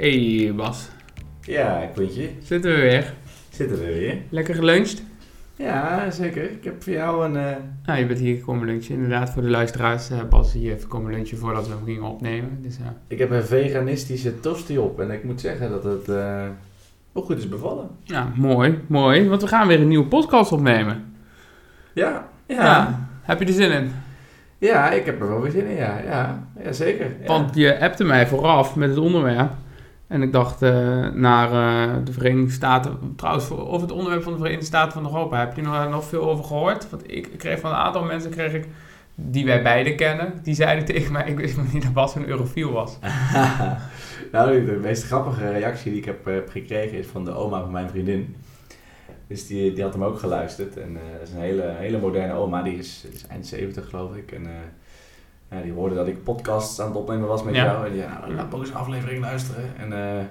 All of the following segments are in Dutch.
Hey Bas, Ja, Quintje. zitten we weer. Zitten we weer. Lekker geluncht? Ja, zeker. Ik heb voor jou een... eh, Nou, je bent hier gekomen lunchen. Inderdaad, voor de luisteraars. eh, Bas hier even komen lunchen voordat we hem gingen opnemen. Dus, eh, Ik heb een veganistische tosti op. En ik moet zeggen dat het wel goed is bevallen. ja, mooi, mooi. Want we gaan weer een nieuwe podcast opnemen. Ja. Ja. Ja, Heb je er zin in? ik heb er wel weer zin in. Ja, ja. ja zeker. Ja. Want je appte mij vooraf met het onderwerp. En ik dacht eh, naar eh, de Verenigde Staten. Trouwens, over het onderwerp van de Verenigde Staten van Europa. Heb je nog, nog veel over gehoord? Want ik kreeg van een aantal mensen, kreeg ik, die wij beiden kennen, die zeiden tegen mij: Ik wist niet dat Bas een eurofiel was. nou, de meest grappige reactie die ik heb, eh, gekregen is van de oma van mijn vriendin. Dus die, die had hem ook geluisterd. En eh, dat is een hele, hele moderne oma. Die is, is eind 70 geloof ik. En eh, ja, die hoorde dat ik podcasts aan het opnemen was met Ja. jou. En die zei, nou, laat ook eens een aflevering luisteren. En eh,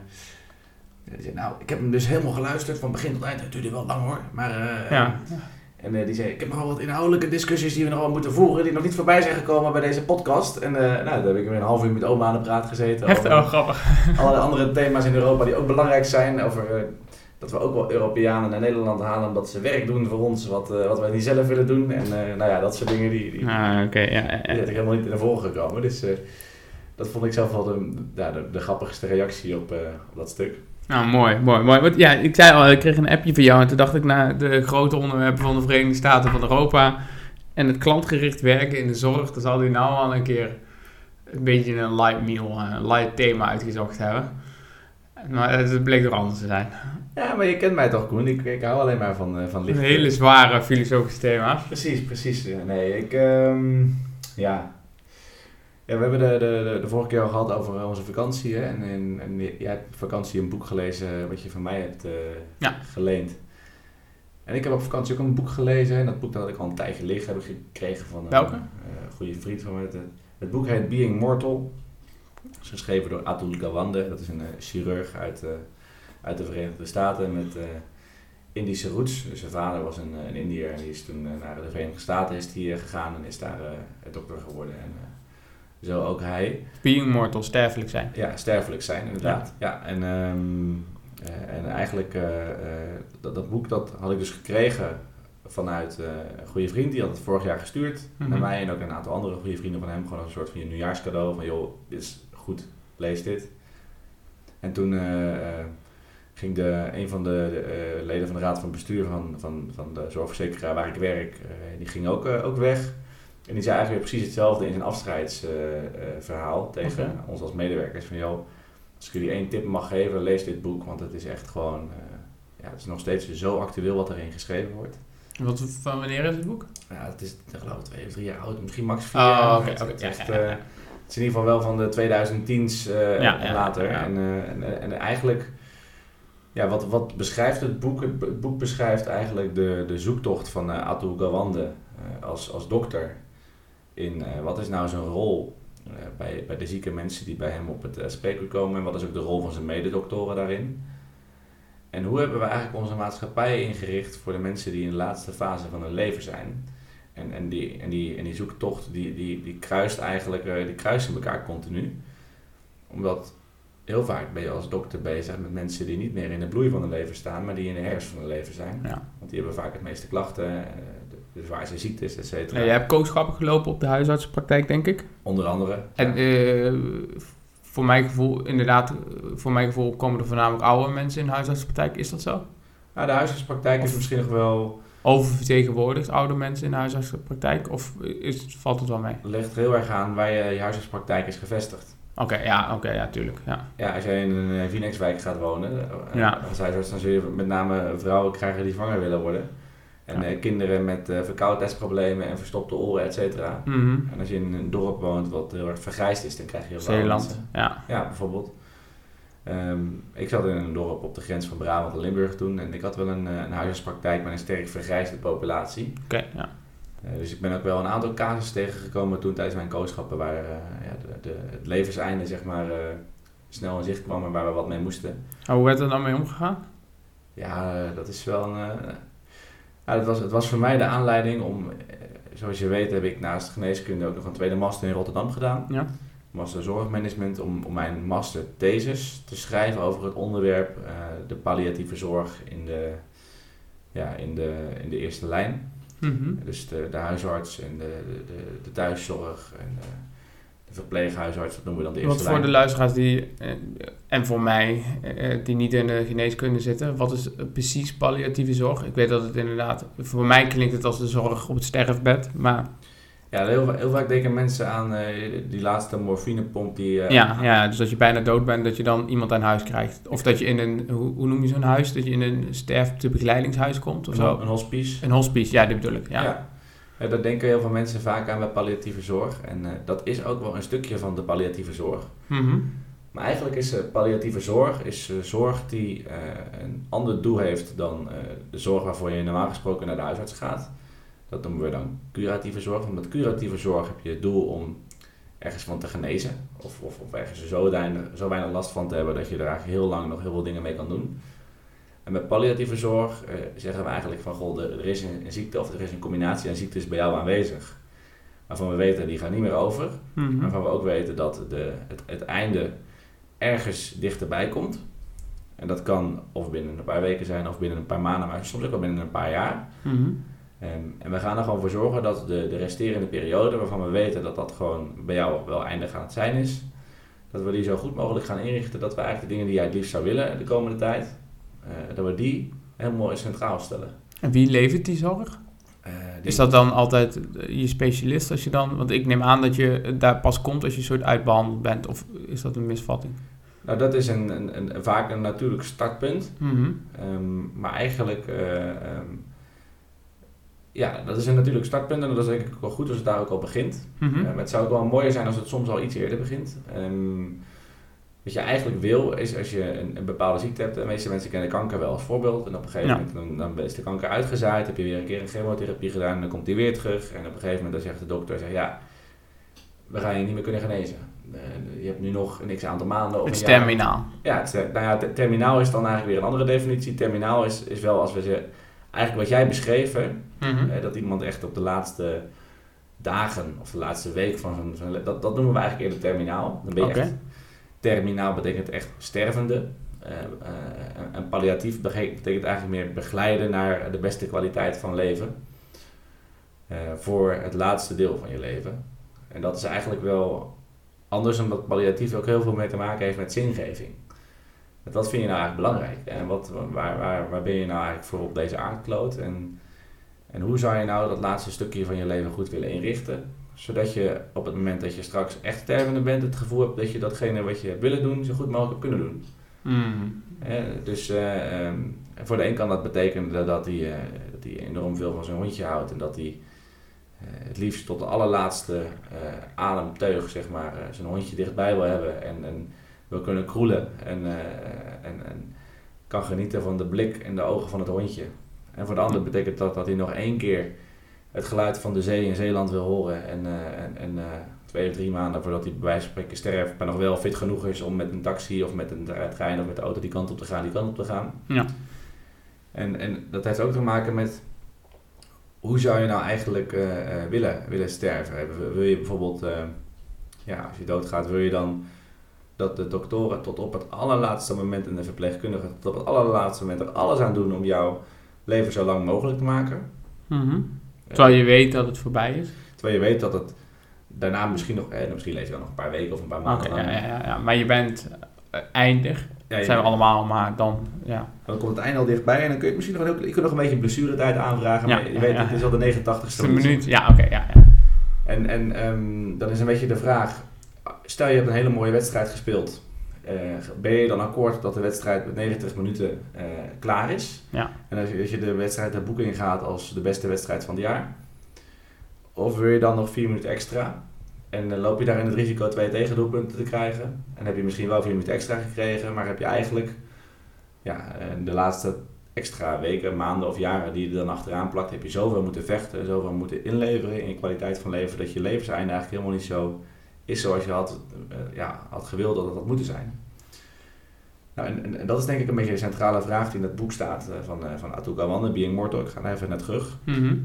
die zei, nou, ik heb hem dus helemaal geluisterd van begin tot eind. Het duurde wel lang hoor. Maar, eh, Ja. En eh, die zei, ik heb nog wel wat inhoudelijke discussies die we nog wel moeten voeren. Die nog niet voorbij zijn gekomen bij deze podcast. En nou, daar heb ik weer een half uur met oma aan de praat gezeten. Echt wel grappig. allerlei andere thema's in Europa die ook belangrijk zijn. Over dat we ook wel Europeanen naar Nederland halen omdat ze werk doen voor ons, wat, eh, wat wij niet zelf willen doen. En eh, nou ja, dat soort dingen die, die, Ah, oké, ja, ja, die helemaal niet naar voren gekomen. Dus eh, dat vond ik zelf wel de, de, de grappigste reactie op, op dat stuk. Nou, mooi, mooi, mooi. Want ja, ik zei al, ik kreeg een appje van jou en toen dacht ik naar de grote onderwerpen van de Verenigde Staten van Europa en het klantgericht werken in de zorg, dan zal hij nou al een keer een beetje een light meal, een light thema uitgezocht hebben. Maar het bleek toch anders te zijn. Ja, maar je kent mij toch, Koen? Ik, ik hou alleen maar van, eh, van Een licht. hele zware filosofische thema. Precies, precies. Nee, ik... ehm, ja. ja, we hebben de, de, de, vorige keer al gehad over onze vakantie. Hè? En, en, en jij hebt op vakantie een boek gelezen wat je van mij hebt eh, Ja. geleend. En ik heb op vakantie ook een boek gelezen. En dat boek dat had ik al een tijdje liggen heb ik gekregen van een Welke? eh, goede vriend van me. Het, het boek heet Being Mortal. Het is geschreven door Atul Gawande. Dat is een eh, chirurg uit, eh, uit de Verenigde Staten met... eh, Indische roots. Dus zijn vader was een, een Indiër en die is toen eh, naar de Verenigde Staten is die, eh, gegaan en is daar dokter geworden. En zo ook hij. Being mortal, sterfelijk zijn. Ja, sterfelijk zijn inderdaad. Ja, en, ehm, eh, en eigenlijk dat, dat boek dat had ik dus gekregen vanuit een goede vriend. Die had het vorig jaar gestuurd Mhm. naar mij en ook een aantal andere goede vrienden van hem. Gewoon als een soort van je nieuwjaarscadeau van joh, dit is goed, lees dit. En toen ging de, een van de, de, eh, leden van de raad van bestuur van, van, van de zorgverzekeraar waar ik werk, eh, die ging ook, eh, ook weg. En die zei eigenlijk weer precies hetzelfde in zijn afscheidsverhaal tegen ons als medewerkers. Van joh, als ik jullie één tip mag geven, lees dit boek, want het is echt gewoon, ja, het is nog steeds zo actueel wat erin geschreven wordt. Wat, van wanneer is het boek? Ja, het is ik geloof ik twee of drie jaar oud, misschien max vier Oh, jaar. Het- is echt, ja, ja. het is in ieder geval wel van de 2010's eh, Ja, en ja, later. ja. En, en, en eigenlijk, ja, wat, wat beschrijft het boek? Het, boek beschrijft eigenlijk de, de zoektocht van eh, Atul Gawande eh, als, als dokter. In eh, wat is nou zijn rol bij, bij de zieke mensen die bij hem op het uh, spreekuur komen. En wat is ook de rol van zijn mededoktoren daarin. En hoe hebben we eigenlijk onze maatschappij ingericht voor de mensen die in de laatste fase van hun leven zijn. En, en, die, en, die, en die zoektocht die, die, die kruist eigenlijk, die elkaar continu. Omdat heel vaak ben je als dokter bezig met mensen die niet meer in de bloei van hun leven staan, maar die in de herfst van hun leven zijn. Ja. Want die hebben vaak het meeste klachten, eh, de, zwaarste ziektes, et cetera. Ja, jij hebt kooschappen gelopen op de huisartsenpraktijk, denk ik. Onder andere. En eh, voor mijn gevoel, inderdaad, eh, voor mijn gevoel komen er voornamelijk oude mensen in de huisartsenpraktijk. Is dat zo? Nou, de huisartspraktijk is misschien nog wel, Oververtegenwoordigd oude mensen in de huisartsenpraktijk? Of is, valt het wel mee? ligt heel erg aan waar je, je huisartspraktijk is gevestigd. Oké, ja, oké, ja, tuurlijk. Ja. Ja, als jij in een eh, Phoenixwijk gaat wonen, eh, Ja. als huisarts, dan zul je met name vrouwen krijgen die zwanger willen worden. En Ja. eh, kinderen met eh verkoudheidsproblemen en verstopte oren, et cetera. Mhm. En als je in een dorp woont wat heel erg vergrijsd is, dan krijg je heel veel Zeeland, ja. Ja, bijvoorbeeld. Ehm, ik zat in een dorp op de grens van Brabant en Limburg toen. En ik had wel een, eh, een huisartspraktijk met een sterk vergrijsde populatie. Oké, ja. Eh, dus ik ben ook wel een aantal casussen tegengekomen toen tijdens mijn kooschappen waar eh, ja, de, de, het levenseinde zeg maar, eh, snel in zicht kwam en waar we wat mee moesten. Maar hoe werd er dan mee omgegaan? Ja, dat is wel een. ja, het, was, het was voor mij de aanleiding om. zoals je weet heb ik naast geneeskunde ook nog een tweede master in Rotterdam gedaan. Ja. master zorgmanagement, om, om mijn master thesis te schrijven over het onderwerp uh, de palliatieve zorg in de, ja, in de, in de eerste lijn. Mhm. Dus de, de huisarts en de, de, de thuiszorg en de, de verpleeghuisarts, dat noemen we dan de eerste Wat voor lijn. de luisteraars die, eh, en voor mij, eh, die niet in de geneeskunde zitten, wat is eh, precies palliatieve zorg? Ik weet dat het inderdaad, voor mij klinkt het als de zorg op het sterfbed, maar Ja, heel, heel vaak denken mensen aan eh, die laatste morfinepomp die... eh, ja, ja, dus dat je bijna dood bent, dat je dan iemand aan huis krijgt. Of dat je in een, hoe, hoe noem je zo'n huis, dat je in een sterftebegeleidingshuis komt of een, zo. een hospice. Een hospice, ja, dit bedoel ik, ja. Ja. Denken heel veel mensen vaak aan bij palliatieve zorg. En eh, dat is ook wel een stukje van de palliatieve zorg. Mhm. Maar eigenlijk is palliatieve zorg is, zorg die een ander doel heeft dan de zorg waarvoor je normaal gesproken naar de huisarts gaat. Dat noemen we dan curatieve zorg. Want met curatieve zorg heb je het doel om ergens van te genezen. Of, of, of ergens zo weinig, zo weinig last van te hebben dat je er eigenlijk heel lang nog heel veel dingen mee kan doen. En met palliatieve zorg eh, zeggen we eigenlijk van, goh, er is een, een ziekte of er is een combinatie aan ziektes bij jou aanwezig. Waarvan we weten, die gaan niet meer over. Mhm. Waarvan we ook weten dat de, het, het einde ergens dichterbij komt. En dat kan of binnen een paar weken zijn of binnen een paar maanden, maar soms ook wel binnen een paar jaar. Mhm. Ehm, en we gaan er gewoon voor zorgen dat de, de resterende periode, waarvan we weten dat dat gewoon bij jou wel eindig aan het zijn is, dat we die zo goed mogelijk gaan inrichten dat we eigenlijk de dingen die jij het liefst zou willen de komende tijd, eh, dat we die heel mooi centraal stellen. En wie levert die zorg? Eh, die- Is dat dan altijd je specialist als je dan... Want ik neem aan dat je daar pas komt als je een soort uitbehandeld bent. Of is dat een misvatting? Nou, dat is een, een, een, vaak een natuurlijk startpunt. Mhm. Ehm, maar eigenlijk, eh, ehm, ja, dat is een natuurlijk startpunt en dat is denk ik ook wel goed als het daar ook al begint. Mhm. Eh, maar het zou ook wel mooier zijn als het soms al iets eerder begint. Ehm, wat je eigenlijk wil, is als je een, een bepaalde ziekte hebt, de meeste mensen kennen kanker wel als voorbeeld. En op een gegeven Ja. moment dan, dan is de kanker uitgezaaid, heb je weer een keer een chemotherapie gedaan en dan komt die weer terug. En op een gegeven moment dan zegt de dokter, zegt, ja, we gaan je niet meer kunnen genezen. Eh, je hebt nu nog een x aantal maanden of Het is terminaal. Ja, het, eh, nou ja, te- terminaal is dan eigenlijk weer een andere definitie. Terminaal is, is wel als we ze, eigenlijk wat jij beschreef, hè, Mhm. eh, dat iemand echt op de laatste dagen of de laatste week van zijn, dat, dat noemen we eigenlijk eerder terminaal. Dan ben je Oké. echt, terminaal betekent echt stervende. Eh, en palliatief betekent eigenlijk meer begeleiden naar de beste kwaliteit van leven. Voor het laatste deel van je leven. En dat is eigenlijk wel anders omdat palliatief ook heel veel mee te maken heeft met zingeving. Wat vind je nou eigenlijk belangrijk? En wat, waar, waar, waar ben je nou eigenlijk voor op deze aardkloot? En, en hoe zou je nou dat laatste stukje van je leven goed willen inrichten? Zodat je op het moment dat je straks echt stervende bent, het gevoel hebt dat je datgene wat je hebt willen doen, zo goed mogelijk hebt kunnen doen. Hè, dus eh, ehm, voor de een kan dat betekenen dat, hij, eh, dat hij enorm veel van zijn hondje houdt en dat hij eh, het liefst tot de allerlaatste ademteug zeg maar, zijn hondje dichtbij wil hebben en, en wil kunnen kroelen en, eh, en, en kan genieten van de blik en de ogen van het hondje. En voor de ander betekent dat dat hij nog één keer het geluid van de zee in Zeeland wil horen en, eh, en, en eh, twee of drie maanden voordat hij bij wijze van spreken sterft, maar nog wel fit genoeg is om met een taxi of met een tre- trein of met de auto die kant op te gaan, die kant op te gaan. Ja. En, en dat heeft ook te maken met hoe zou je nou eigenlijk willen, willen sterven? Wil- Wil je bijvoorbeeld, ja, als je doodgaat, wil je dan dat de doktoren tot op het allerlaatste moment en de verpleegkundigen tot op het allerlaatste moment er alles aan doen om jouw leven zo lang mogelijk te maken? Mhm. Terwijl je weet dat het voorbij is. Terwijl je weet dat het daarna misschien nog, eh, misschien leef je dan nog een paar weken of een paar maanden ja, ja, ja, ja. Maar je bent eh, eindig. Ja, Dat zijn we allemaal, maar dan, ja. Dan komt het einde al dichtbij en dan kun je misschien nog een, heel- je kunt nog een beetje blessuretijd aanvragen. Ja, maar je ja, weet, ja. het is al de Het 89ste is een minuut. Ja, oké, ja, ja. En, en ehm, dan is een beetje de vraag, stel je hebt een hele mooie wedstrijd gespeeld. Eh, ben je dan akkoord dat de wedstrijd met 90 minuten eh, klaar is? Ja. En als je, als je de wedstrijd de boeken ingaat als de beste wedstrijd van het jaar? Of wil je dan nog vier minuten extra? En dan loop je daar in het risico twee tegendoelpunten te krijgen. En heb je misschien wel vier minuten extra gekregen, maar heb je eigenlijk ja, eh, de laatste extra weken, maanden of jaren die je er dan achteraan plakt, heb je zoveel moeten vechten, zoveel moeten inleveren in je kwaliteit van leven, dat je levenseinde eigenlijk helemaal niet zo is zoals je had, eh, ja, had gewild dat het had moeten zijn. Nou, en, en, en dat is denk ik een beetje de centrale vraag die in het boek staat eh, van, eh van Atul Gawande, Being Mortal. Ik ga daar even naar terug. Mhm.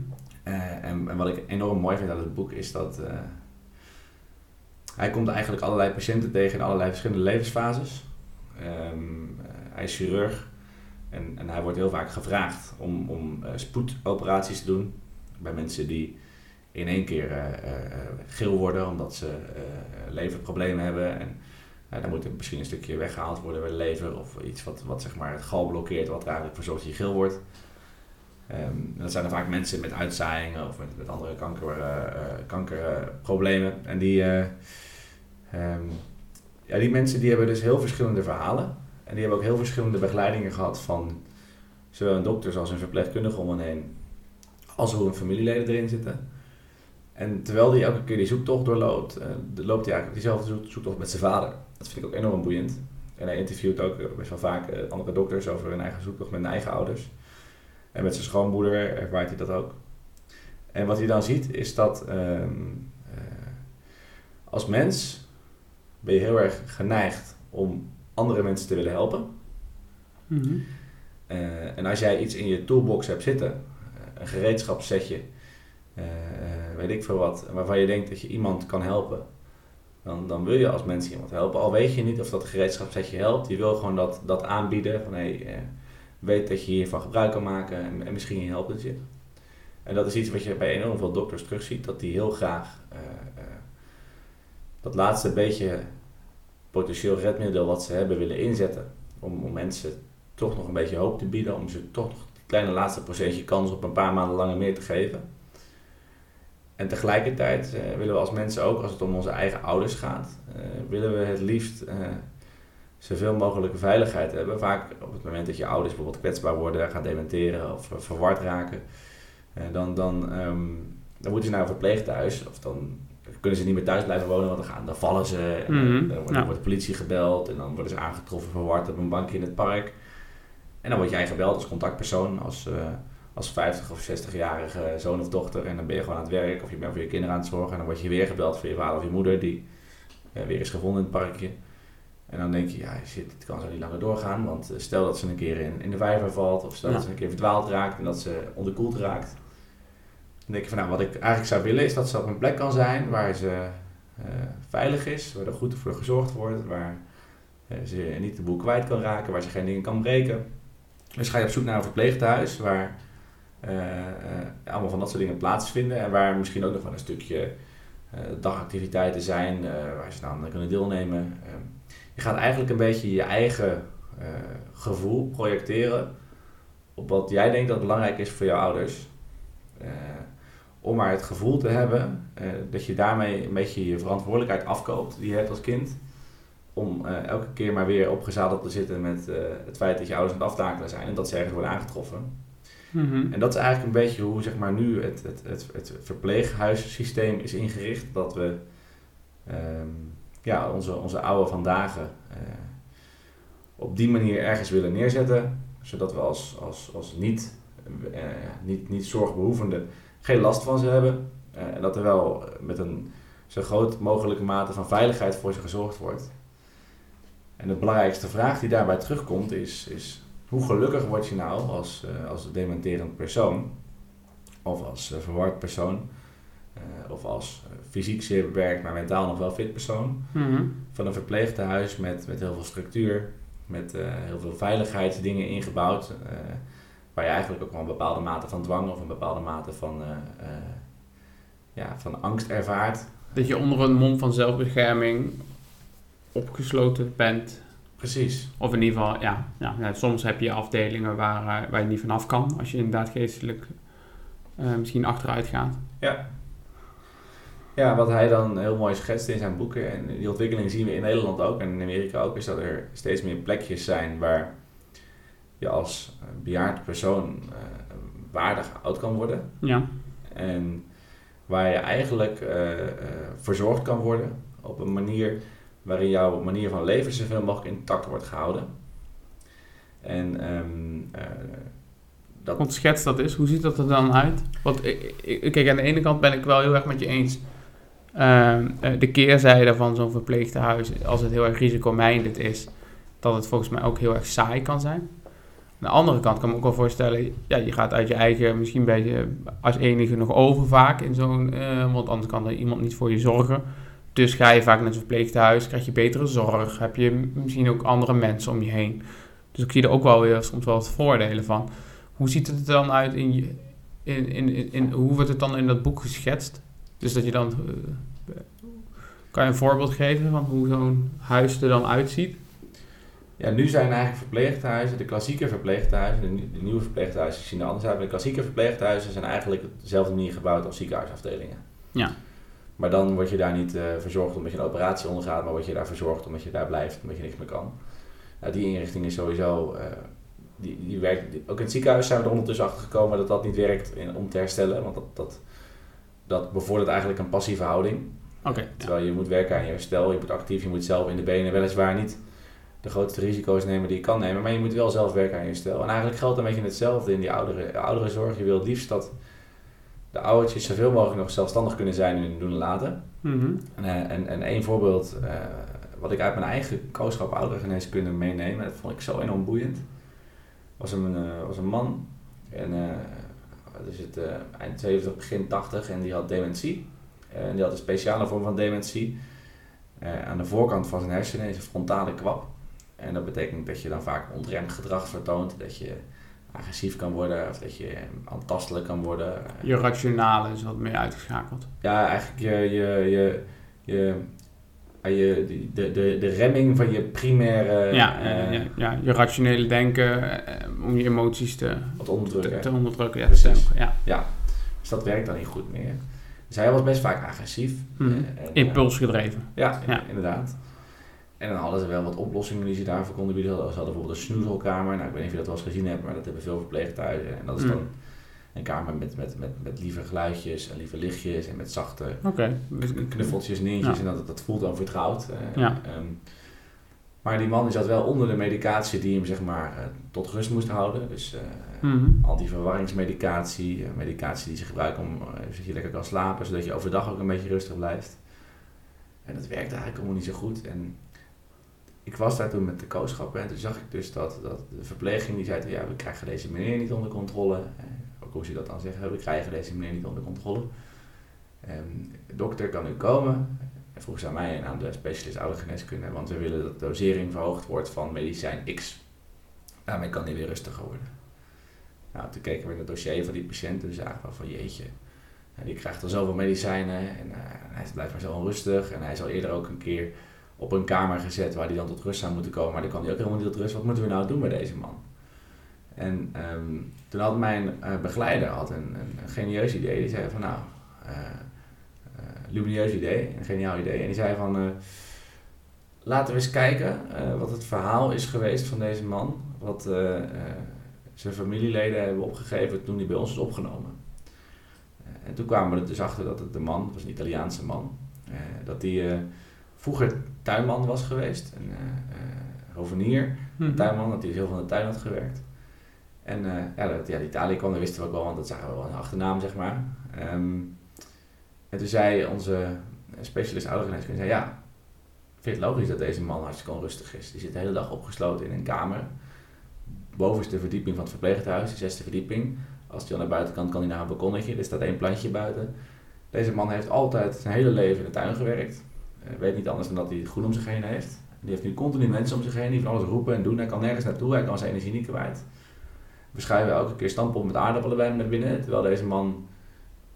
En, en wat ik enorm mooi vind aan het boek is dat, hij komt eigenlijk allerlei patiënten tegen in allerlei verschillende levensfases. Ehm, hij is chirurg en, en hij wordt heel vaak gevraagd om, om spoedoperaties te doen bij mensen die in één keer geel worden omdat ze leverproblemen hebben. En, dan moet er misschien een stukje weggehaald worden bij de lever of iets wat, wat zeg maar het gal blokkeert, wat er eigenlijk voor zorgt dat je geel wordt. Um, dat zijn dan vaak mensen met uitzaaiingen of met, met andere kanker, kankerproblemen. en die, um, ja, die mensen die hebben dus heel verschillende verhalen. En die hebben ook heel verschillende begeleidingen gehad van zowel een dokter als een verpleegkundige om hen heen. Als hoe hun familieleden erin zitten. En terwijl hij elke keer die zoektocht doorloopt, uh, loopt hij eigenlijk diezelfde zoektocht met zijn vader. Dat vind ik ook enorm boeiend. En hij interviewt ook best wel vaak andere dokters over hun eigen zoektocht met hun eigen ouders. En met zijn schoonmoeder ervaart hij dat ook. En wat hij dan ziet is dat ehm, eh, als mens ben je heel erg geneigd om andere mensen te willen helpen. Mhm. Eh, en als jij iets in je toolbox hebt zitten, eh, een gereedschapssetje, uh, weet ik veel wat, waarvan je denkt dat je iemand kan helpen, dan, dan wil je als mens iemand helpen. Al weet je niet of dat gereedschapssetje helpt, je wil gewoon dat, dat aanbieden van hey, weet dat je hiervan gebruik kan maken en, en misschien helpt het je. En dat is iets wat je bij enorm veel dokters terugziet, dat die heel graag dat laatste beetje potentieel redmiddel wat ze hebben willen inzetten. Om, om mensen toch nog een beetje hoop te bieden, om ze toch nog kleine laatste procentje kans op een paar maanden langer meer te geven. En tegelijkertijd uh, willen we als mensen ook, als het om onze eigen ouders gaat, willen we het liefst zoveel mogelijk veiligheid hebben. Vaak op het moment dat je ouders bijvoorbeeld kwetsbaar worden, gaan dementeren of verward raken, eh, dan, dan, ehm, dan moeten ze naar een verpleeghuis of dan kunnen ze niet meer thuis blijven wonen, want dan, gaan, dan vallen ze. En mhm. dan, wordt, de politie gebeld en dan worden ze aangetroffen verward op een bankje in het park. En dan word jij gebeld als contactpersoon, als, uh, als 50 of 60-jarige zoon of dochter. En dan ben je gewoon aan het werk of je bent voor je kinderen aan het zorgen. En dan word je weer gebeld voor je vader of je moeder die uh, weer is gevonden in het parkje. En dan denk je, ja shit, het kan zo niet langer doorgaan. Want eh, stel dat ze een keer in, in de vijver valt, of stel dat ze een keer verdwaald raakt en dat ze onderkoeld raakt. Dan denk je van, nou, wat ik eigenlijk zou willen is dat ze op een plek kan zijn waar ze uh, veilig is, waar er goed voor gezorgd wordt, waar uh, ze niet de boel kwijt kan raken, waar ze geen dingen kan breken. Dus ga je op zoek naar een verpleeghuis waar allemaal van dat soort dingen plaatsvinden en waar misschien ook nog wel een stukje dagactiviteiten zijn waar ze dan kunnen deelnemen. Ehm, je gaat eigenlijk een beetje je eigen gevoel projecteren op wat jij denkt dat belangrijk is voor jouw ouders. Om maar het gevoel te hebben dat je daarmee een beetje je verantwoordelijkheid afkoopt die je hebt als kind. Om elke keer maar weer opgezadeld te zitten met het feit dat je ouders aan het aftakelen zijn en dat ze ergens worden aangetroffen. Mm En dat is eigenlijk een beetje hoe zeg maar, nu het, het, het, het verpleeghuissysteem is ingericht. Dat we um, ja, onze, onze oude vandaag uh, op die manier ergens willen neerzetten. Zodat we als, als, als niet, uh, niet, niet zorgbehoevende geen last van ze hebben. Uh, en dat er wel met een zo groot mogelijke mate van veiligheid voor ze gezorgd wordt. En de belangrijkste vraag die daarbij terugkomt is, is hoe gelukkig word je nou als, als dementerend persoon of als verward persoon uh, of als fysiek zeer beperkt, maar mentaal nog wel fit persoon. Mhm. Van een verpleegtehuis met, met heel veel structuur, met heel veel veiligheidsdingen ingebouwd. waar je eigenlijk ook wel een bepaalde mate van dwang of een bepaalde mate van, ja, van angst ervaart. Dat je onder een mom van zelfbescherming opgesloten bent. Precies. Of in ieder geval, ja, ja, soms heb je afdelingen waar, waar je niet vanaf kan als je inderdaad geestelijk misschien achteruit gaat. Ja, ja, wat hij dan heel mooi schetst in zijn boeken, en die ontwikkeling zien we in Nederland ook en in Amerika ook, is dat er steeds meer plekjes zijn waar je als bejaard persoon uh, waardig oud kan worden. Ja. En waar je eigenlijk uh, verzorgd kan worden op een manier waarin jouw manier van leven zoveel mogelijk intact wordt gehouden. En um, dat... Want schets dat is, hoe ziet dat er dan uit? Want kijk, aan de ene kant ben ik wel heel erg met je eens eh, de keerzijde van zo'n verpleegtehuis, als het heel erg risicominded is, dat het volgens mij ook heel erg saai kan zijn. Aan de andere kant kan ik me ook wel voorstellen, ja, je gaat uit je eigen, misschien ben je als enige nog over vaak in zo'n, uh, want anders kan er iemand niet voor je zorgen. Dus ga je vaak naar het verpleeghuis, krijg je betere zorg, heb je misschien ook andere mensen om je heen. Dus ik zie er ook wel weer soms wel wat voordelen van. Hoe ziet het er dan uit in, je, in, in, in, in hoe wordt het dan in dat boek geschetst? Dus dat je dan, eh, kan je een voorbeeld geven van hoe zo'n huis er dan uitziet? Ja, nu zijn eigenlijk verpleeghuizen, de klassieke verpleeghuizen, de, de nieuwe verpleeghuizen zien er anders uit. Maar de klassieke verpleeghuizen zijn eigenlijk op dezelfde manier gebouwd als ziekenhuisafdelingen. Ja. Maar dan word je daar niet eh, verzorgd omdat je een operatie ondergaat, maar word je daar verzorgd omdat je daar blijft, omdat je niks meer kan. Nou, die inrichting is sowieso, eh, die, die werkt, die- ook in het ziekenhuis zijn we er ondertussen achter gekomen dat dat niet werkt in, om te herstellen, want dat, dat, dat bevordert eigenlijk een passieve houding. Oké. Terwijl je moet werken aan je herstel, je moet actief, je moet zelf in de benen weliswaar niet de grootste risico's nemen die je kan nemen, maar je moet wel zelf werken aan je herstel. En eigenlijk geldt een beetje hetzelfde in die oudere, ouderenzorg. Je wil liefst dat de oudertjes zoveel mogelijk nog zelfstandig kunnen zijn in hun doen en laten. Mhm. En, eh, en, en één voorbeeld eh, wat ik uit mijn eigen kooschap ouderengeneeskunde meeneem, en dat vond ik zo enorm boeiend, was een, eh, was een man. En wat is het, eind 70, begin 80 en die had dementie. En die had een speciale vorm van dementie. Aan de voorkant van zijn hersenen is een frontale kwap. En dat betekent dat je dan vaak ontremd gedrag vertoont. Dat je agressief kan worden of dat je aantastelijk kan worden. Je rationale is wat meer uitgeschakeld. Ja, eigenlijk je, je, je, je, ja, je, de, de, de remming van je primaire ja, eh, eh, ja, ja, je rationele denken eh, om je emoties te, wat onderdrukken. te onderdrukken. Ja, Precies. dempen, ja. Dus dat werkt dan niet goed meer. Dus hij was best vaak agressief. En, eh, Impulsgedreven. Ja, Ja. inderdaad. En dan hadden ze wel wat oplossingen die ze daarvoor konden bieden. Ze hadden bijvoorbeeld een snoezelkamer. Nou, ik weet niet of je dat wel eens gezien hebt, maar dat hebben veel verpleeghuizen. En dat is Mm. dan een kamer met, met, met, met lieve geluidjes en lieve lichtjes en met zachte Oké. knuffeltjes. Ja. En dat, dat voelt dan vertrouwd. Eh, Ja. ehm, maar die man die zat wel onder de medicatie die hem zeg maar eh, tot rust moest houden. Dus Mhm. antiverwarringsmedicatie, eh, medicatie die ze gebruiken om zodat je lekker kan slapen, zodat je overdag ook een beetje rustig blijft. En dat werkte eigenlijk allemaal niet zo goed. En ik was daar toen met de kooschap en toen zag ik dus dat, dat de verpleging die zei, ja, we krijgen deze meneer niet onder controle. Ook hoe ze dat dan zeggen, we krijgen deze meneer niet onder controle. Ehm, de dokter kan nu komen. En vroeg ze aan mij en aan de specialist oudergeneeskunde, want we willen dat de dosering verhoogd wordt van medicijn X. Daarmee kan hij weer rustiger worden. Nou, toen keken we in het dossier van die patiënt en zagen we van jeetje, die krijgt al zoveel medicijnen en eh, hij blijft maar zo onrustig. En hij is al eerder ook een keer op een kamer gezet waar hij dan tot rust zou moeten komen, maar dan kan hij ook helemaal niet tot rust. Wat moeten we nou doen met deze man? En ehm, toen had mijn eh, begeleider had een, een, genieus idee. Die zei van nou, eh, lumineus idee, een geniaal idee. En die zei van laten we eens kijken wat het verhaal is geweest van deze man. Wat zijn familieleden hebben opgegeven toen hij bij ons is opgenomen. En toen kwamen we er dus achter dat het de man, het was een Italiaanse man, dat eh, vroeger tuinman was geweest, een eh, hovenier, Mhm. tuinman, dat hij heel veel in de tuin had gewerkt. En eh, ja, dat uit Italië kwam, dat wisten we ook wel, want dat zagen we wel een achternaam, zeg maar. Ehm, en toen zei onze specialist oudergeneeskunde, zei ja, vind het logisch dat deze man hartstikke onrustig is? Die zit de hele dag opgesloten in een kamer. Bovenste verdieping van het verpleeghuis, de zesde verdieping. Als hij aan de buitenkant kan hij naar een balkonnetje, er staat één plantje buiten. Deze man heeft altijd zijn hele leven in de tuin gewerkt. Eh, weet niet anders dan dat hij het groen om zich heen heeft. Die heeft nu continu mensen om zich heen die van alles roepen en doen. Hij kan nergens naartoe, hij kan zijn energie niet kwijt. We schuiven elke keer stampot met aardappelen bij hem naar binnen. Terwijl deze man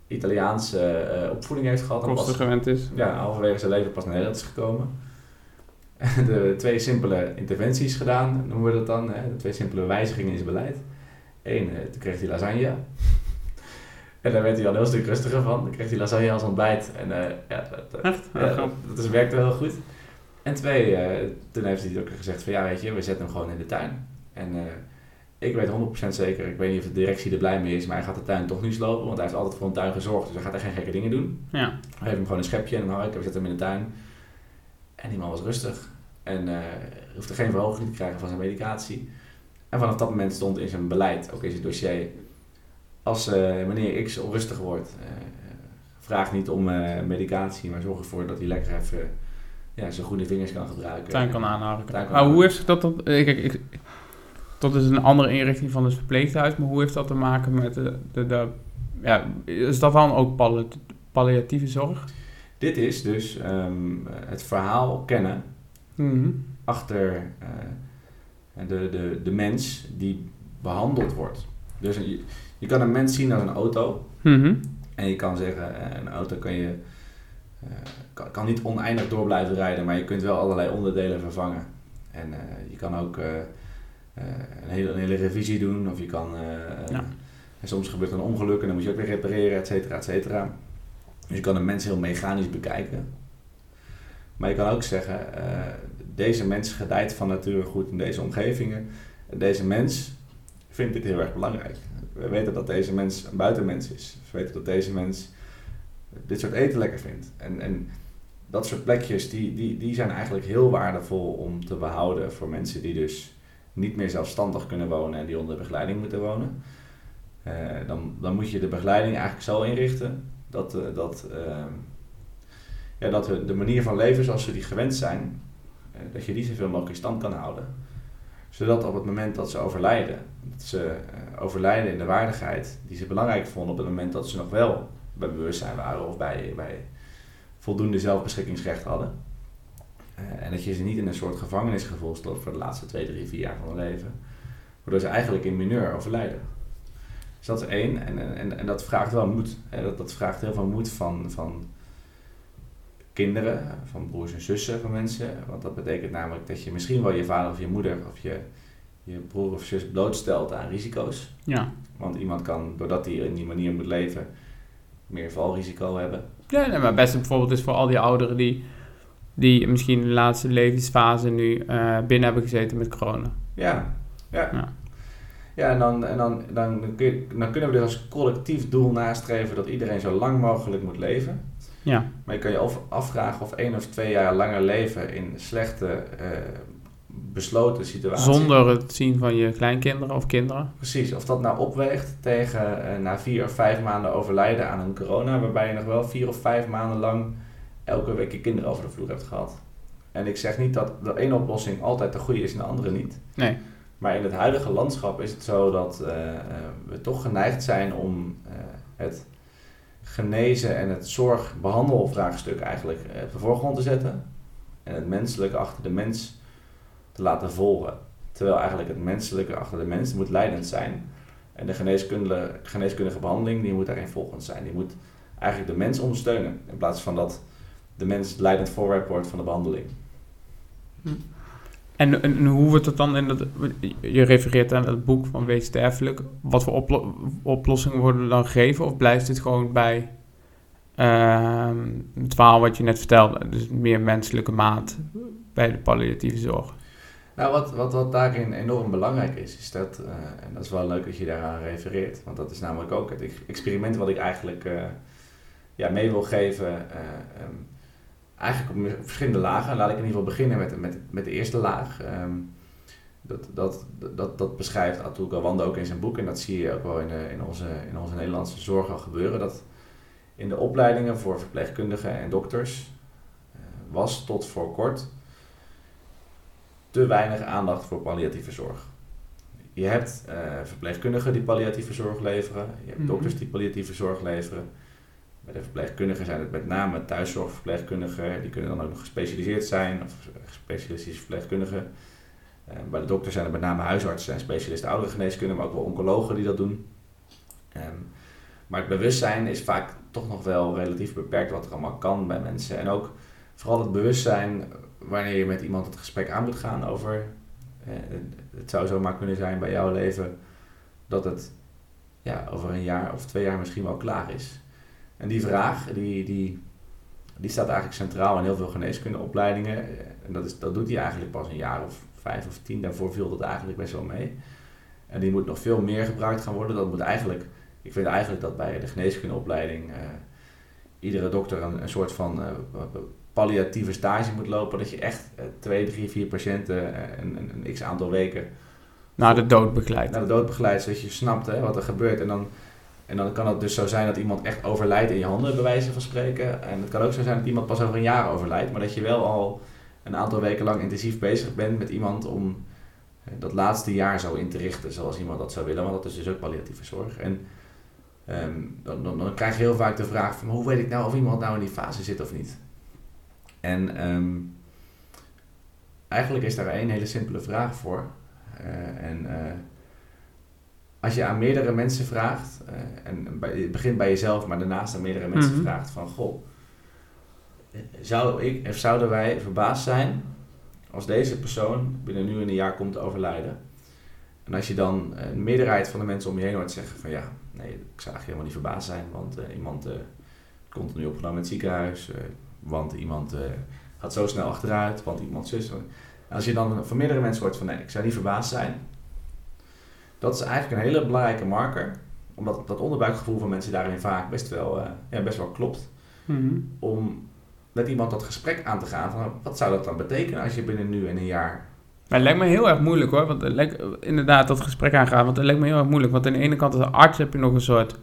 Italiaanse eh, opvoeding heeft gehad. en Kosten gewend is. ja, halverwege zijn leven pas naar Nederland is gekomen. De twee simpele interventies gedaan, noemen we dat dan. Hè? De twee simpele wijzigingen in zijn beleid. Eén, eh, toen kreeg hij lasagne. En daar werd hij al een heel stuk rustiger van. Dan kreeg hij lasagne als ontbijt. En eh, ja, dat, Echt? Ja, dat, dat is- werkte heel goed. En twee, eh, toen heeft hij ook gezegd van ja, weet je, we zetten hem gewoon in de tuin. En eh, ik weet 100% zeker, ik weet niet of de directie er blij mee is, maar hij gaat de tuin toch niet slopen, want hij heeft altijd voor een tuin gezorgd, dus hij gaat er geen gekke dingen doen. Ja. We geven hem gewoon een schepje en een hark en we zetten hem in de tuin. En die man was rustig. En eh hoefde geen verhoging te krijgen van zijn medicatie. En vanaf dat moment stond in zijn beleid, ook in zijn dossier, als eh, meneer X onrustig wordt, eh, vraag niet om eh, medicatie, maar zorg ervoor dat hij lekker even ja, zijn goede vingers kan gebruiken. Tuin kan kan Maar hoe heeft dat... dat eh, kijk, ik, dat is een andere inrichting van het verpleeghuis, maar hoe heeft dat te maken met de... de, de ja, is dat dan ook palli- palliatieve zorg? Dit is dus ehm, het verhaal kennen Mhm. achter eh, de, de, de mens die behandeld wordt. Dus je kan een mens zien als een auto. Mhm. En je kan zeggen, eh, een auto kan je eh, kan, kan niet oneindig door blijven rijden, maar je kunt wel allerlei onderdelen vervangen. En eh, je kan ook een, hele, een hele revisie doen, of je kan. Ja. en soms gebeurt er een ongeluk en dan moet je ook weer repareren, et cetera, et cetera. Dus je kan een mens heel mechanisch bekijken. Maar je kan ook zeggen, deze mens gedijt van nature goed in deze omgevingen. Deze mens vindt dit heel erg belangrijk. We weten dat deze mens een buitenmens is. We weten dat deze mens dit soort eten lekker vindt. En, en dat soort plekjes, die, die, die zijn eigenlijk heel waardevol om te behouden voor mensen die dus niet meer zelfstandig kunnen wonen en die onder begeleiding moeten wonen. Eh, dan, dan moet je de begeleiding eigenlijk zo inrichten dat, eh, dat, ehm, ja, dat we de manier van leven zoals ze die gewend zijn, eh, dat je die zoveel mogelijk in stand kan houden. Zodat op het moment dat ze overlijden, dat ze eh, overlijden in de waardigheid die ze belangrijk vonden op het moment dat ze nog wel bij bewustzijn waren of bij, bij voldoende zelfbeschikkingsrecht hadden. Eh, en dat je ze niet in een soort gevangenisgevoel stort voor de laatste twee, drie, vier jaar van hun leven. Waardoor ze eigenlijk in mineur overlijden. Dus dat is één. En, en, en dat vraagt wel moed. Dat, dat vraagt heel veel moed van, van kinderen, van broers en zussen van mensen. Want dat betekent namelijk dat je misschien wel je vader of je moeder of je, je broer of zus blootstelt aan risico's. Ja. Want iemand kan, doordat hij in die manier moet leven, meer valrisico hebben. Ja, nee, maar best bijvoorbeeld is voor al die ouderen die, die misschien in de laatste levensfase nu eh, binnen hebben gezeten met corona. Ja, ja. Ja. Ja, en, dan, en dan, dan, kun je- dan kunnen we er als collectief doel nastreven dat iedereen zo lang mogelijk moet leven. Ja. Maar je kan je af- afvragen of één of twee jaar langer leven in slechte, eh, besloten situaties. Zonder het zien van je kleinkinderen of kinderen. Precies, of dat nou opweegt tegen eh, na vier of vijf maanden overlijden aan een corona, waarbij je nog wel vier of vijf maanden lang elke week je kinderen over de vloer hebt gehad. En ik zeg niet dat de ene oplossing altijd de goede is en de andere niet. Nee. Maar in het huidige landschap is het zo dat eh, we toch geneigd zijn om het genezen en het zorg-behandelvraagstuk eigenlijk eh, op de voorgrond te zetten. En het menselijke achter de mens te laten volgen. Terwijl eigenlijk het menselijke achter de mens moet leidend zijn. En de geneeskundige, geneeskundige behandeling die moet daarin volgend zijn. Die moet eigenlijk de mens ondersteunen. In plaats van dat de mens leidend voorwerp wordt van de behandeling. En, hoe wordt het dan in dat... Je refereert aan het boek van Wees sterfelijk. Wat voor oplo- oplossingen worden dan gegeven? Of blijft dit gewoon bij ehm, het verhaal wat je net vertelde? Dus meer menselijke maat bij de palliatieve zorg. Nou, wat, wat, wat daarin enorm belangrijk is, is dat, eh, en dat is wel leuk dat je daaraan refereert, want dat is namelijk ook het ex- experiment wat ik eigenlijk eh, ja, mee wil geven. eh, ehm, eigenlijk op verschillende lagen. Laat ik in ieder geval beginnen met, met, met de eerste laag. Ehm, dat, dat, dat, dat beschrijft Atul Gawande ook in zijn boek en dat zie je ook wel in, de, in, onze, in onze Nederlandse zorg al gebeuren. Dat in de opleidingen voor verpleegkundigen en dokters eh, was tot voor kort te weinig aandacht voor palliatieve zorg. Je hebt eh, verpleegkundigen die palliatieve zorg leveren. Je hebt Mhm. dokters die palliatieve zorg leveren. Bij de verpleegkundigen zijn het met name thuiszorgverpleegkundigen. Die kunnen dan ook nog gespecialiseerd zijn. Of specialistische verpleegkundigen. Eh, bij de dokters zijn het met name huisartsen en specialisten ouderengeneeskunde. Maar ook wel oncologen die dat doen. Ehm, maar het bewustzijn is vaak toch nog wel relatief beperkt wat er allemaal kan bij mensen. En ook vooral het bewustzijn wanneer je met iemand het gesprek aan moet gaan over. eh, het zou zomaar kunnen zijn bij jouw leven dat het ja, over een jaar of twee jaar misschien wel klaar is. En die vraag, die, die, die staat eigenlijk centraal in heel veel geneeskundeopleidingen. En dat, is, dat doet hij eigenlijk pas een jaar of vijf of tien. Daarvoor viel dat eigenlijk best wel mee. En die moet nog veel meer gebruikt gaan worden. Dat moet eigenlijk, ik vind eigenlijk dat bij de geneeskundeopleiding eh, iedere dokter een, een soort van eh, palliatieve stage moet lopen. Dat je echt eh, twee, drie, vier patiënten een, een, een x aantal weken Na de dood begeleid. naar de dood begeleidt, zodat je snapt hè, wat er gebeurt. En dan, en dan kan het dus zo zijn dat iemand echt overlijdt in je handen, bij wijze van spreken. En het kan ook zo zijn dat iemand pas over een jaar overlijdt, maar dat je wel al een aantal weken lang intensief bezig bent met iemand om eh, dat laatste jaar zo in te richten zoals iemand dat zou willen, want dat is dus ook palliatieve zorg. En ehm, dan, dan, dan krijg je heel vaak de vraag van hoe weet ik nou of iemand nou in die fase zit of niet. En ehm, eigenlijk is daar één hele simpele vraag voor. Eh, en eh, als je aan meerdere mensen vraagt, eh, en bij, het begint bij jezelf, maar daarnaast aan meerdere mensen Mhm. vraagt van goh, zou ik of zouden wij verbaasd zijn als deze persoon binnen nu en een jaar komt overlijden? En als je dan eh, een meerderheid van de mensen om je heen hoort zeggen van ja, nee, ik zou eigenlijk helemaal niet verbaasd zijn, want eh, iemand eh komt nu opgenomen in het ziekenhuis, eh, want iemand eh, gaat zo snel achteruit, want iemand zus. En als je dan van meerdere mensen hoort van nee, ik zou niet verbaasd zijn, dat is eigenlijk een hele belangrijke marker, omdat dat onderbuikgevoel van mensen daarin vaak best wel, eh, ja, best wel klopt Mhm. om met iemand dat gesprek aan te gaan van wat zou dat dan betekenen als je binnen nu en een jaar Maar het lijkt me heel erg moeilijk hoor. Want het lijkt, inderdaad, dat gesprek aangaan. Want het lijkt me heel erg moeilijk. Want aan de ene kant als arts heb je nog een soort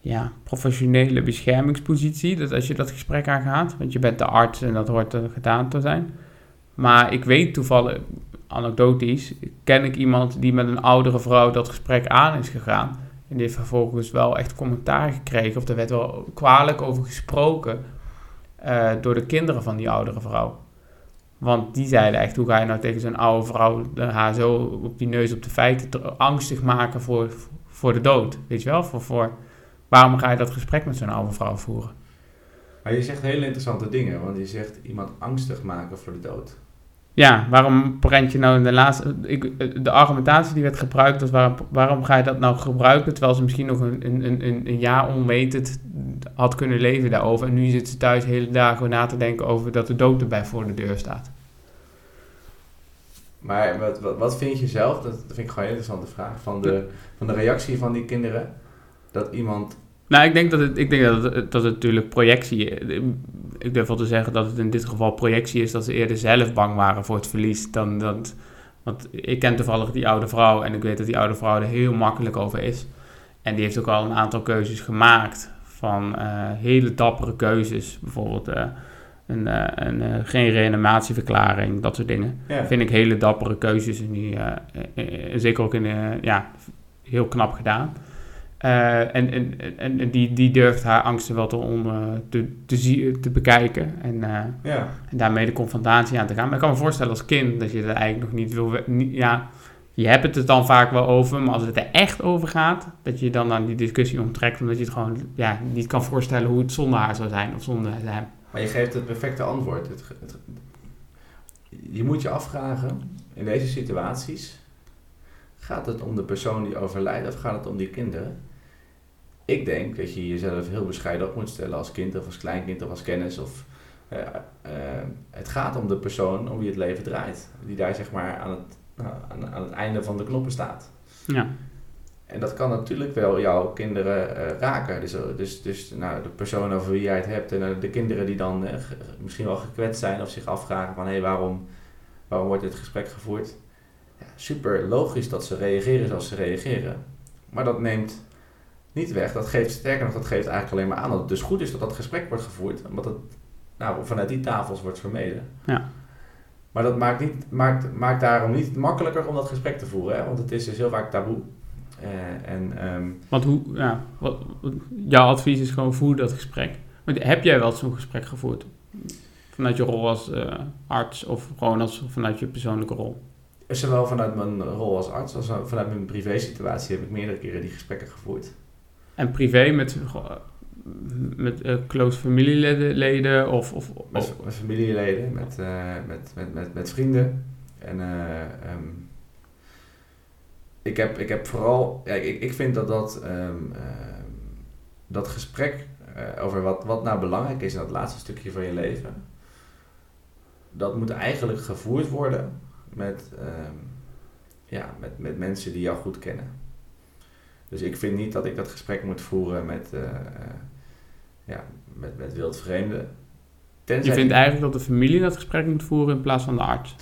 ja, professionele beschermingspositie. Dat als je dat gesprek aangaat. Want je bent de arts en dat hoort er gedaan te zijn. Maar ik weet toevallig, anekdotisch, ken ik iemand die met een oudere vrouw dat gesprek aan is gegaan. En die heeft vervolgens wel echt commentaar gekregen. Of er werd wel kwalijk over gesproken. eh, door de kinderen van die oudere vrouw. Want die zeiden echt, hoe ga je nou tegen zo'n oude vrouw haar zo op die neus op de feiten te- angstig maken voor, voor de dood? Weet je wel? Voor, voor, waarom ga je dat gesprek met zo'n oude vrouw voeren? Maar je zegt hele interessante dingen, want je zegt iemand angstig maken voor de dood. Ja, waarom brand je nou in de laatste... Ik, de argumentatie die werd gebruikt was, waarom, waarom ga je dat nou gebruiken... terwijl ze misschien nog een, een, een, een jaar onwetend had kunnen leven daarover... en nu zit ze thuis hele dagen na te denken over dat de dood erbij voor de deur staat. Maar wat, wat, wat vind je zelf, dat, vind ik gewoon een interessante vraag, van de, van de reactie van die kinderen? Dat iemand, Nou, ik denk dat het, ik denk dat het, dat het natuurlijk projectie Ik durf wel te zeggen dat het in dit geval projectie is dat ze eerder zelf bang waren voor het verlies dan dat. Want ik ken toevallig die oude vrouw en ik weet dat die oude vrouw er heel makkelijk over is. En die heeft ook al een aantal keuzes gemaakt van eh, hele dappere keuzes. Bijvoorbeeld eh, een, eh, een, geen reanimatieverklaring, dat soort dingen. ja, Vind ik hele dappere keuzes en die, zeker ook in, ja, heel knap gedaan. Eh, en en, en, die, die durft haar angsten wel te, on, eh, te, te, te bekijken en, eh, ja, en daarmee de confrontatie aan te gaan. Maar ik kan me voorstellen als kind dat je er eigenlijk nog niet wil... Niet, ja, je hebt het er dan vaak wel over, maar als het er echt over gaat, dat je dan aan die discussie onttrekt, omdat je het gewoon ja, niet kan voorstellen hoe het zonder haar zou zijn of zonder hem. maar je geeft het perfecte antwoord. Het, het- je moet je afvragen, in deze situaties, gaat het om de persoon die overlijdt of gaat het om die kinderen? Ik denk dat je jezelf heel bescheiden op moet stellen als kind of als kleinkind of als kennis. Of, eh, eh, het gaat om de persoon om wie het leven draait. Die daar zeg maar aan het, aan, aan het einde van de knoppen staat. Ja. En dat kan natuurlijk wel jouw kinderen eh, raken. Dus, dus, dus nou, de persoon over wie jij het hebt en de kinderen die dan misschien wel gekwetst zijn of zich afvragen van hé, hey, waarom, waarom wordt dit gesprek gevoerd? Ja, super logisch dat ze reageren zoals ze reageren. Maar dat neemt niet weg. Dat geeft, sterker nog, dat geeft eigenlijk alleen maar aan dat het dus goed is dat dat gesprek wordt gevoerd. Omdat het nou, vanuit die tafels wordt vermeden. Ja. Maar dat maakt, niet, maakt, maakt daarom niet makkelijker om dat gesprek te voeren. Hè? Want het is dus heel vaak taboe. Eh, en ehm, Want hoe, ja, wat, jouw advies is gewoon voer dat gesprek. Want heb jij wel zo'n gesprek gevoerd? Vanuit je rol als eh, arts of gewoon als, vanuit je persoonlijke rol? Zowel vanuit mijn rol als arts als vanuit mijn privé situatie heb ik meerdere keren die gesprekken gevoerd. En privé met, goh, met eh, close familieleden leden of... of, Met, familieleden, met, eh, met, met, met, met vrienden. En eh, ehm, ik, heb, ik heb vooral, ja, ik, ik vind dat dat, ehm, ehm, dat gesprek eh, over wat, wat nou belangrijk is in dat laatste stukje van je leven, dat moet eigenlijk gevoerd worden met, ja, met, met mensen die jou goed kennen. Dus ik vind niet dat ik dat gesprek moet voeren met, eh, ja, met, met wildvreemden. je vindt eigenlijk dat de familie dat gesprek moet voeren in plaats van de arts?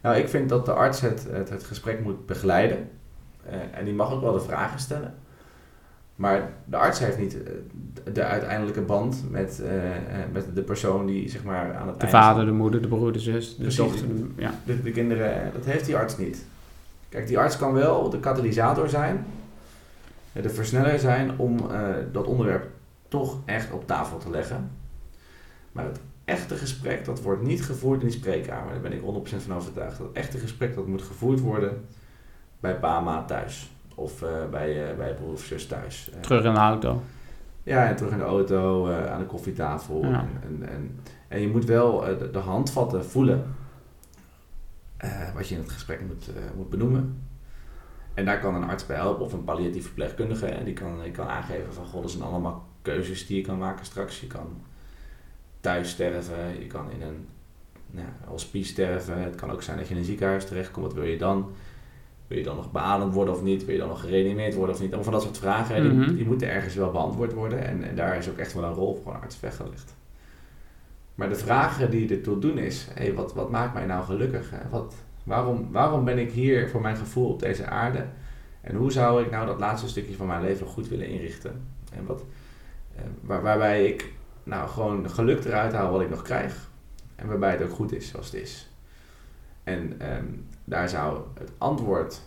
Nou, ik vind dat de arts het, het, het gesprek moet begeleiden. Eh, en die mag ook wel de vragen stellen. Maar de arts heeft niet eh, de uiteindelijke band met, met de persoon die zeg maar aan het De vader, de moeder, de broer, de zus, de Precies. dochter. de- ja. de, de kinderen, dat heeft die arts niet. Kijk, die arts kan wel de katalysator zijn de versneller zijn om eh, dat onderwerp toch echt op tafel te leggen. Maar het echte gesprek, dat wordt niet gevoerd in die spreekkamer. Daar ben ik 100% van overtuigd. Dat echte gesprek, dat moet gevoerd worden bij pa ma thuis. Of uh, bij, uh, bij broer of zus thuis. terug in de auto. Ja, en terug in de auto, aan de koffietafel. Ja. En, en, en, je moet wel de, de handvatten voelen. wat je in het gesprek moet, moet benoemen. En daar kan een arts bij helpen, of een palliatief verpleegkundige. En die kan, die kan aangeven van, god, dat zijn allemaal keuzes die je kan maken straks. Je kan thuis sterven, je kan in een nou, hospice sterven. Het kan ook zijn dat je in een ziekenhuis terechtkomt. Wat wil je dan? Wil je dan nog beademd worden of niet? Wil je dan nog gereanimeerd worden of niet? Allemaal van dat soort vragen, die, mhm. die, moeten ergens wel beantwoord worden. En, en, daar is ook echt wel een rol voor een arts weggelegd. Maar de vragen die je ertoe doen is, hey, wat, wat maakt mij nou gelukkig? Hè? Wat, Waarom, waarom ben ik hier voor mijn gevoel op deze aarde? En hoe zou ik nou dat laatste stukje van mijn leven goed willen inrichten? En wat, eh, waar, waarbij ik nou gewoon geluk eruit haal wat ik nog krijg. En waarbij het ook goed is zoals het is. En ehm, daar zou het antwoord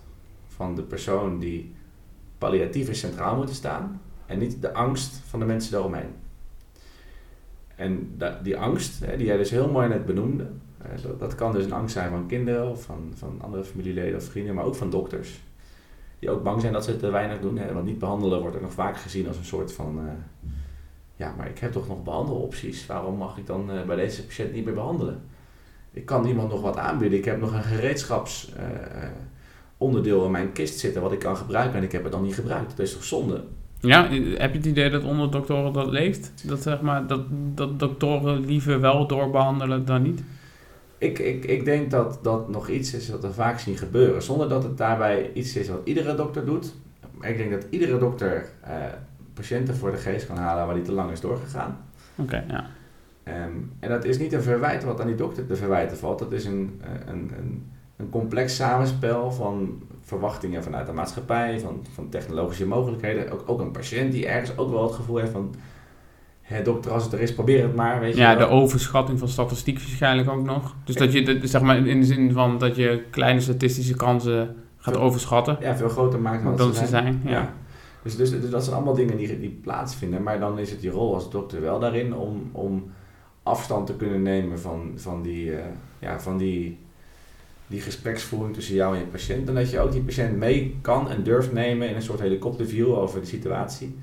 van de persoon die palliatief is centraal moeten staan. En niet de angst van de mensen daaromheen. En die angst, die jij dus heel mooi net benoemde, dat, dat, kan dus een angst zijn van kinderen of van, van andere familieleden of vrienden, maar ook van dokters. Die ook bang zijn dat ze te weinig doen. Want niet behandelen wordt ook nog vaak gezien als een soort van... Uh, ja, maar ik heb toch nog behandelopties. Waarom mag ik dan uh, bij deze patiënt niet meer behandelen? Ik kan iemand nog wat aanbieden. Ik heb nog een gereedschapsonderdeel in mijn kist zitten wat ik kan gebruiken en ik heb het dan niet gebruikt. Dat is toch zonde? Ja, heb je het idee dat onder doktoren dat leeft? Dat, zeg maar, dat, dat doktoren liever wel doorbehandelen dan niet? Ik, ik, ik denk dat dat nog iets is wat we vaak zien gebeuren. Zonder dat het daarbij iets is wat iedere dokter doet. Maar ik denk dat iedere dokter uh, patiënten voor de geest kan halen waar die te lang is doorgegaan. Oké, ja. Um, en dat is niet een verwijt wat aan die dokter te verwijten valt. Dat is een, eh, een, een, een complex samenspel van verwachtingen vanuit de maatschappij, van, van technologische mogelijkheden. Ook, ook een patiënt die ergens ook wel het gevoel heeft van Hè, dokter, als het er is, probeer het maar. Weet je ja, de overschatting van statistiek waarschijnlijk ook nog. Dus dat je, zeg maar, in de zin van dat je kleine statistische kansen gaat overschatten. Ja, veel groter maakt dan, dan ze zijn. ja. Dus, dus, dus, dat zijn allemaal dingen die, die plaatsvinden. Maar dan is het je rol als dokter wel daarin om, om afstand te kunnen nemen van, van, die, uh, ja, van die, die gespreksvoering tussen jou en je patiënt. En dat je ook die patiënt mee kan en durft nemen in een soort helikopterview over de situatie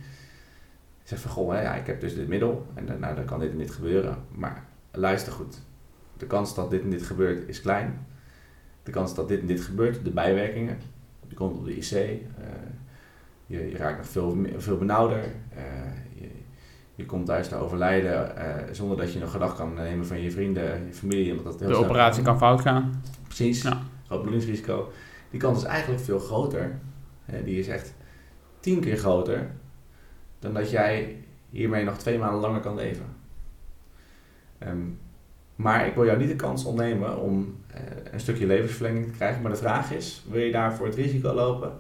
zegt van, goh, ja, ik heb dus dit middel en dan, nou, dan kan dit en dit gebeuren. Maar luister goed, de kans dat dit en dit gebeurt is klein. De kans dat dit en dit gebeurt, de bijwerkingen, je komt op de IC, uh, eh, je, je, raakt nog veel, veel benauwder, uh, je, je, komt thuis te overlijden uh, zonder dat je nog gedacht kan nemen van je vrienden, je familie. Omdat dat heel de operatie kan fout gaan. Precies, ja. groot bloedingsrisico. Die kans is eigenlijk veel groter. die is echt tien keer groter dan dat jij hiermee nog twee maanden langer kan leven. Ehm, maar ik wil jou niet de kans ontnemen om uh, een stukje levensverlenging te krijgen. Maar de vraag is, wil je daarvoor het risico lopen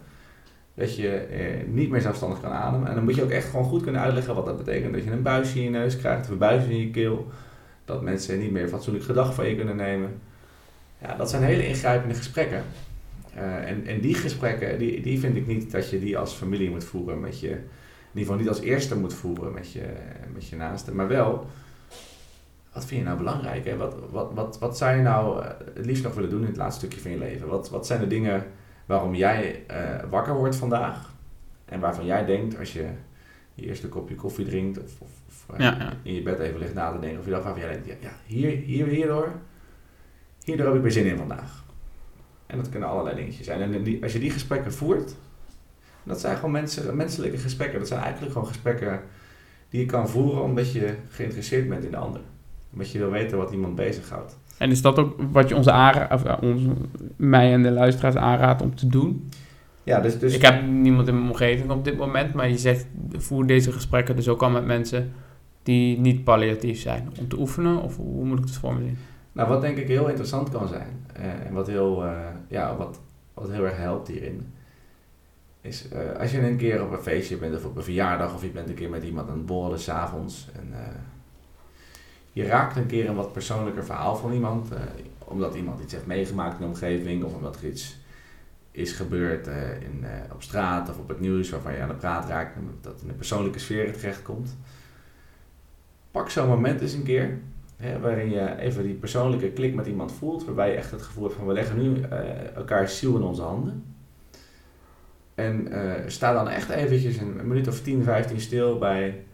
dat je uh, niet meer zelfstandig kan ademen? En dan moet je ook echt gewoon goed kunnen uitleggen wat dat betekent. Dat je een buisje in je neus krijgt, een buisje in je keel. Dat mensen niet meer fatsoenlijk gedag van je kunnen nemen. Ja, dat zijn hele ingrijpende gesprekken. Uh, en, en die gesprekken, die, die vind ik niet dat je die als familie moet voeren met je in ieder geval niet als eerste moet voeren met je, met je naaste, maar wel, wat vind je nou belangrijk? Hè? Wat, wat, wat, wat zou je nou eh, het liefst nog willen doen in het laatste stukje van je leven? Wat, wat zijn de dingen waarom jij uh, wakker wordt vandaag en waarvan jij denkt als je je eerste kopje koffie drinkt of, of, of uh, in je bed even ligt na te denken of je dacht waarvan jij denkt, ja, hier, hier, hierdoor, hierdoor heb ik weer zin in vandaag. En dat kunnen allerlei dingetjes zijn. En die, als je die gesprekken voert, dat zijn gewoon mensen, menselijke gesprekken. Dat zijn eigenlijk gewoon gesprekken die je kan voeren omdat je geïnteresseerd bent in de ander. Omdat je wil weten wat iemand bezighoudt. En is dat ook wat je onze aanra of, ons, mij en de luisteraars aanraadt om te doen? Ja, dus, dus... Ik heb niemand in mijn omgeving op dit moment, maar je zegt voer deze gesprekken dus ook al met mensen die niet palliatief zijn. Om te oefenen, of hoe moet ik het zien? Nou, wat denk ik heel interessant kan zijn, uh, en wat heel, uh, ja, wat, wat heel erg helpt hierin, is uh, als je een keer op een feestje bent of op een verjaardag of je bent een keer met iemand aan het borrelen s'avonds en uh, je raakt een keer een wat persoonlijker verhaal van iemand, uh, omdat iemand iets heeft meegemaakt in de omgeving of omdat er iets is gebeurd in, op straat of op het nieuws waarvan je aan de praat raakt, dat in een persoonlijke sfeer terechtkomt. Pak zo'n moment eens een keer, hè, waarin je even die persoonlijke klik met iemand voelt, waarbij je echt het gevoel hebt van we leggen nu elkaar ziel in onze handen. En sta dan echt eventjes een, minuut of 10, 15 stil bij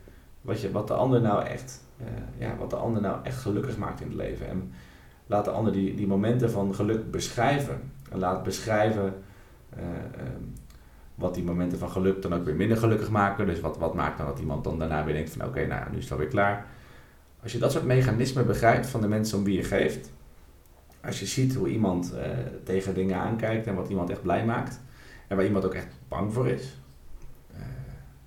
wat, je, wat de ander nou echt, ja, wat de ander nou echt gelukkig maakt in het leven. En laat de ander die, die momenten van geluk beschrijven. En laat beschrijven uh, wat die momenten van geluk dan ook weer minder gelukkig maken. Dus wat, wat maakt dan dat iemand dan daarna weer denkt van oké, nou nu is het alweer klaar. Als je dat soort mechanismen begrijpt van de mensen om wie je geeft. Als je ziet hoe iemand tegen dingen aankijkt en wat iemand echt blij maakt. En waar iemand ook echt bang voor is. Uh,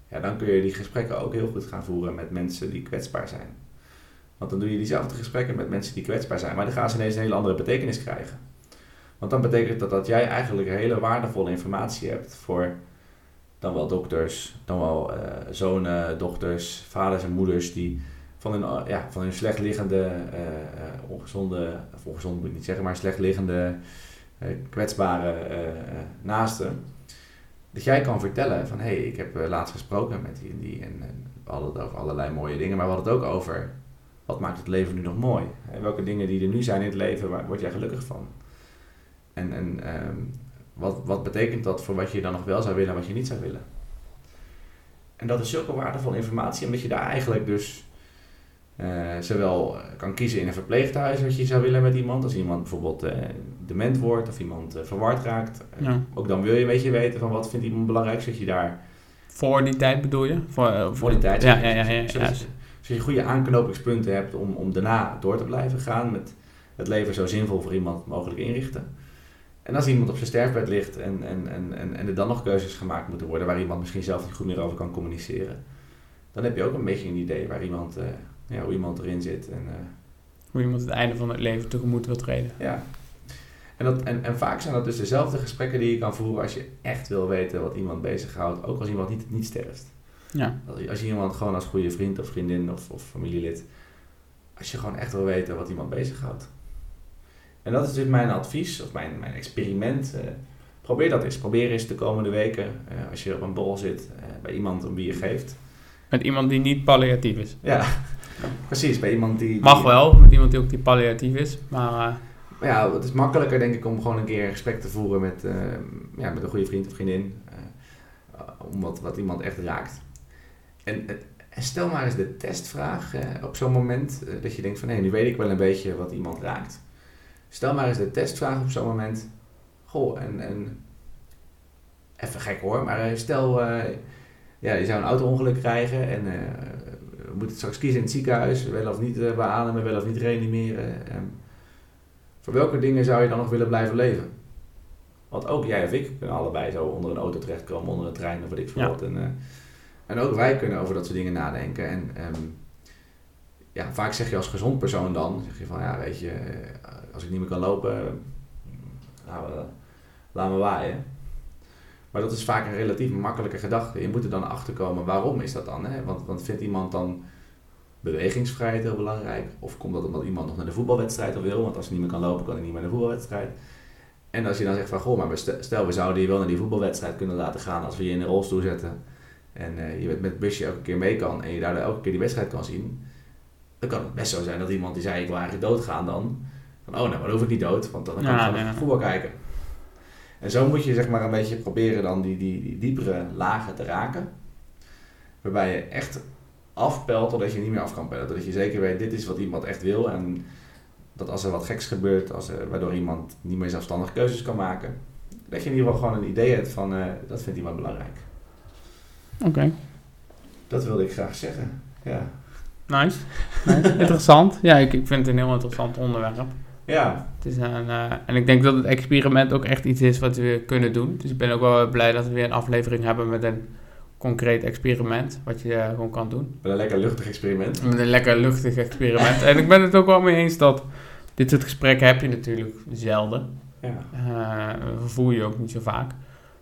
ja, dan kun je die gesprekken ook heel goed gaan voeren met mensen die kwetsbaar zijn. Want dan doe je diezelfde gesprekken met mensen die kwetsbaar zijn. Maar dan gaan ze ineens een hele andere betekenis krijgen. Want dan betekent dat dat jij eigenlijk hele waardevolle informatie hebt voor dan wel dokters, dan wel uh, zonen, dochters, vaders en moeders die van een, ja, van een slecht liggende, uh, ongezonde, of ongezond moet niet zeggen, maar slecht liggende, kwetsbare naasten. Dat jij kan vertellen van hé, hey, ik heb laatst gesproken met die en die en, we hadden het over allerlei mooie dingen, maar we hadden het ook over wat maakt het leven nu nog mooi? En welke dingen die er nu zijn in het leven, waar word jij gelukkig van? En, en um, wat, wat betekent dat voor wat je dan nog wel zou willen en wat je niet zou willen? En dat is zulke waardevolle informatie, omdat je daar eigenlijk dus zowel kan kiezen in een verpleeghuis wat je zou willen met iemand, als iemand bijvoorbeeld uh, dement wordt of iemand verward raakt. Ja. Ook dan wil je een beetje weten van wat vindt iemand belangrijk, zodat je daar... Voor die tijd bedoel je? Voor, voor die tijd. Ja, ja, ja. zodat, je goede aanknopingspunten hebt om, om daarna door te blijven gaan met het leven zo zinvol voor iemand mogelijk inrichten. En als iemand op zijn sterfbed ligt en, en, en, en, en er dan nog keuzes gemaakt moeten worden waar iemand misschien zelf niet goed meer over kan communiceren, dan heb je ook een beetje een idee waar iemand, ja, hoe iemand erin zit. En, uh, hoe iemand het einde van het leven tegemoet wil treden. Ja. En, dat, en, en vaak zijn dat dus dezelfde gesprekken die je kan voeren als je echt wil weten wat iemand bezighoudt, ook als iemand niet, niet sterft. Ja. Als, als je iemand gewoon als goede vriend of vriendin of, of familielid, als je gewoon echt wil weten wat iemand bezighoudt. En dat is dus mijn advies, of mijn, mijn experiment. Uh, probeer dat eens. Probeer eens de komende weken, uh, als je op een bol zit, uh, bij iemand om wie je geeft. Met iemand die niet palliatief is. Ja, precies. Bij iemand die... Mag wel, met iemand die ook die palliatief is, maar... maar ja, het is makkelijker denk ik om gewoon een keer een gesprek te voeren met, ja, met een goede vriend of vriendin. om wat, wat iemand echt raakt. En, stel maar eens de testvraag op zo'n moment dat je denkt van... hé, nu weet ik wel een beetje wat iemand raakt. Stel maar eens de testvraag op zo'n moment. Goh, en, en even gek hoor, maar eh, stel, uh, ja, je zou een auto-ongeluk krijgen en uh, we moeten straks kiezen in het ziekenhuis, wel of niet uh, beademen, wel of niet reanimeren. Um, voor welke dingen zou je dan nog willen blijven leven? Want ook jij of ik kunnen allebei zo onder een auto terechtkomen, onder een trein of wat ik veel. En, en ook wij kunnen over dat soort dingen nadenken. En um, ja, vaak zeg je als gezond persoon dan, zeg je van ja, weet je, als ik niet meer kan lopen, nou, laat me waaien. Maar dat is vaak een relatief makkelijke gedachte. Je moet er dan achter komen waarom is dat dan? Hè? Want, want vindt iemand dan bewegingsvrijheid heel belangrijk? Of komt dat omdat iemand nog naar de voetbalwedstrijd wil? Want als hij niet meer kan lopen, kan hij niet meer naar de voetbalwedstrijd. En als je dan zegt van, goh, maar stel we zouden je wel naar die voetbalwedstrijd kunnen laten gaan als we je in een rolstoel zetten. En uh, je met het busje elke keer mee kan en je daardoor elke keer die wedstrijd kan zien. Dan kan het best zo zijn dat iemand die zei ik wil eigenlijk doodgaan dan. Van, oh, nou, maar dan hoef ik niet dood, want dan kan ik gewoon ja. voetbal kijken. En zo moet je zeg maar een beetje proberen dan die, die, die diepere lagen te raken. Waarbij je echt afpelt totdat je niet meer af kan pellen. Dat je zeker weet, dit is wat iemand echt wil. En dat als er wat geks gebeurt, als er, waardoor iemand niet meer zelfstandig keuzes kan maken. Dat je in ieder geval gewoon een idee hebt van, uh, dat vindt iemand belangrijk. Oké. Dat wilde ik graag zeggen, ja. Nice. nice. interessant. Ja, ik, ik vind het een heel interessant onderwerp. Ja. Het is een, uh, en ik denk dat het experiment ook echt iets is wat we kunnen doen. Dus ik ben ook wel blij dat we weer een aflevering hebben met een concreet experiment. Wat je uh, gewoon kan doen. Met een lekker luchtig experiment. Met een lekker luchtig experiment. en ik ben het ook wel mee eens dat dit soort gesprekken heb je natuurlijk zelden. Ja. Uh, voel je ook niet zo vaak.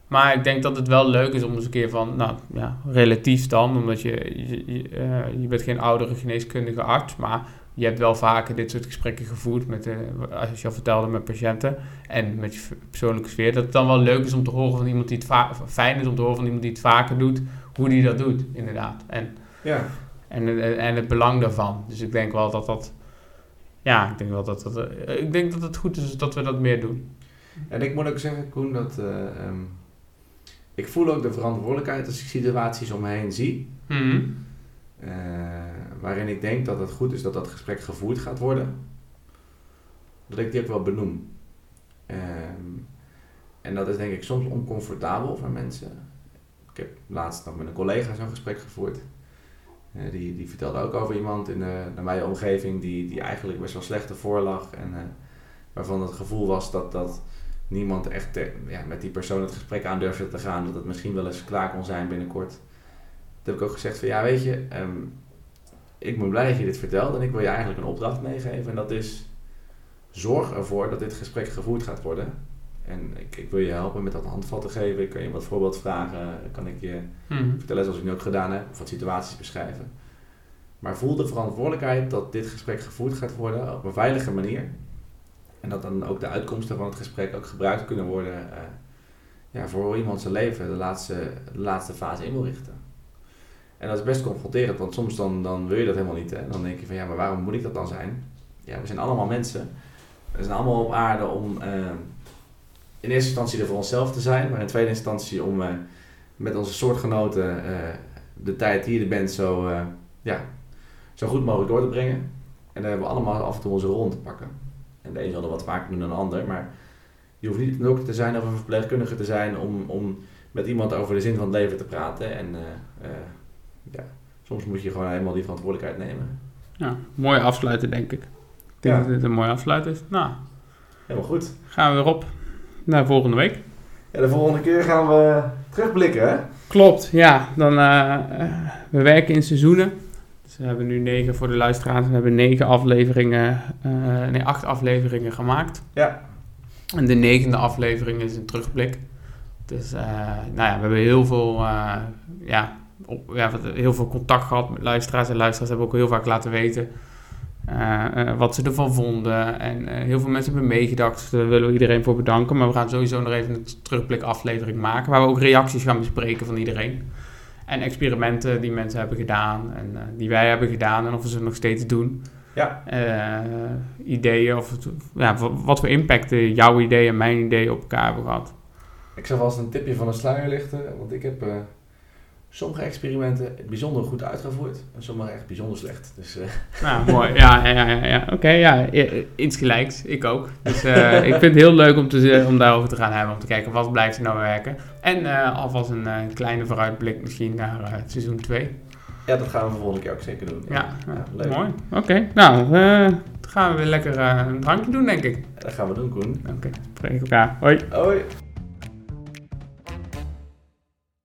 Maar ik denk dat het wel leuk is om eens een keer van, nou ja, relatief dan, omdat je, je, je, je bent geen oudere geneeskundige arts, maar je hebt wel vaker dit soort gesprekken gevoerd, met, eh, als je al vertelde met patiënten en met je persoonlijke sfeer, dat het dan wel leuk is om te horen van iemand die het va- fijn is om te horen van iemand die het vaker doet, hoe die dat doet, inderdaad. En, Ja, en, en, en het belang daarvan. Dus ik denk wel dat dat, ja, ik denk wel dat dat, eh, ik denk dat het goed is dat we dat meer doen. en ik moet ook zeggen, Koen, dat eh, ehm, ik voel ook de verantwoordelijkheid als ik situaties om me heen zie. Mhm. Eh, waarin ik denk dat het goed is dat dat gesprek gevoerd gaat worden. Dat ik die ook wel benoem. Ehm, en dat is denk ik soms oncomfortabel voor mensen. Ik heb laatst nog met een collega zo'n gesprek gevoerd. Eh, die, die vertelde ook over iemand in de nabije omgeving die, die eigenlijk best wel slecht ervoor lag. En eh, waarvan het gevoel was dat, dat niemand echt ja, met die persoon het gesprek aan durfde te gaan. Dat het misschien wel eens klaar kon zijn binnenkort. Toen heb ik ook gezegd van ja weet je, ehm, ik ben blij dat je dit vertelt en ik wil je eigenlijk een opdracht meegeven. En dat is zorg ervoor dat dit gesprek gevoerd gaat worden. En ik, ik wil je helpen met dat handvat te geven. Ik kan je wat voorbeeldvragen, kan ik je Mhm. vertellen zoals ik nu ook gedaan heb, of wat situaties beschrijven. Maar voel de verantwoordelijkheid dat dit gesprek gevoerd gaat worden op een veilige manier. En dat dan ook de uitkomsten van het gesprek ook gebruikt kunnen worden eh, ja, voor hoe iemand zijn leven de laatste, de laatste fase in wil richten. En dat is best confronterend, want soms dan, dan wil je dat helemaal niet. Hè? Dan denk je van ja, maar waarom moet ik dat dan zijn? Ja, we zijn allemaal mensen. We zijn allemaal op aarde om eh, in eerste instantie er voor onszelf te zijn, maar in tweede instantie om eh, met onze soortgenoten eh, de tijd die je er bent zo, eh, ja, zo goed mogelijk door te brengen. En daar hebben we allemaal af en toe onze rol te pakken. En de een zal er wat vaker doen dan de ander, maar je hoeft niet een te zijn of een verpleegkundige te zijn om, om met iemand over de zin van het leven te praten. En ja, soms moet je gewoon helemaal die verantwoordelijkheid nemen. Ja, mooi afsluiten denk ik. Ik denk Ja. dat dit een mooi afsluit is. Nou, Helemaal goed. gaan we weer op naar volgende week. Ja, de volgende keer gaan we terugblikken, hè? Klopt, ja. Dan, eh, eh, we werken in seizoenen. Dus we hebben nu negen voor de luisteraars. We hebben negen afleveringen, eh, nee, acht afleveringen gemaakt. Ja. En de negende aflevering is een terugblik. Dus, nou ja, we hebben heel veel, ja, op, ja, heel veel contact gehad met luisteraars. En luisteraars hebben ook heel vaak laten weten eh, wat ze ervan vonden. En eh, heel veel mensen hebben meegedacht. Dus daar willen we iedereen voor bedanken. Maar we gaan sowieso nog even een terugblik aflevering maken. Waar we ook reacties gaan bespreken van iedereen. En experimenten die mensen hebben gedaan. En die wij hebben gedaan. En of we ze nog steeds doen. Ja. Ideeën of het- ja, wa- wat voor impact jouw ideeën en mijn ideeën op elkaar hebben gehad. Ik zal vast een tipje van de sluier lichten, want ik heb sommige experimenten bijzonder goed uitgevoerd en sommige echt bijzonder slecht. Dus eh, Nou, mooi. Ja, ja, ja, ja. oké. ja, i- iets gelijks. Ik ook. Dus eh, ik vind het heel leuk om, te, om daarover te gaan hebben. Om te kijken wat blijft er nou werken. En eh, alvast een kleine vooruitblik misschien naar seizoen 2. ja, dat gaan we de volgende keer ook zeker doen. Ja, ja, leuk. mooi. Oké, nou, dan gaan we weer lekker een drankje doen, denk ik. Dat gaan we doen, Koen. Oké, spreek elkaar. Hoi. Hoi.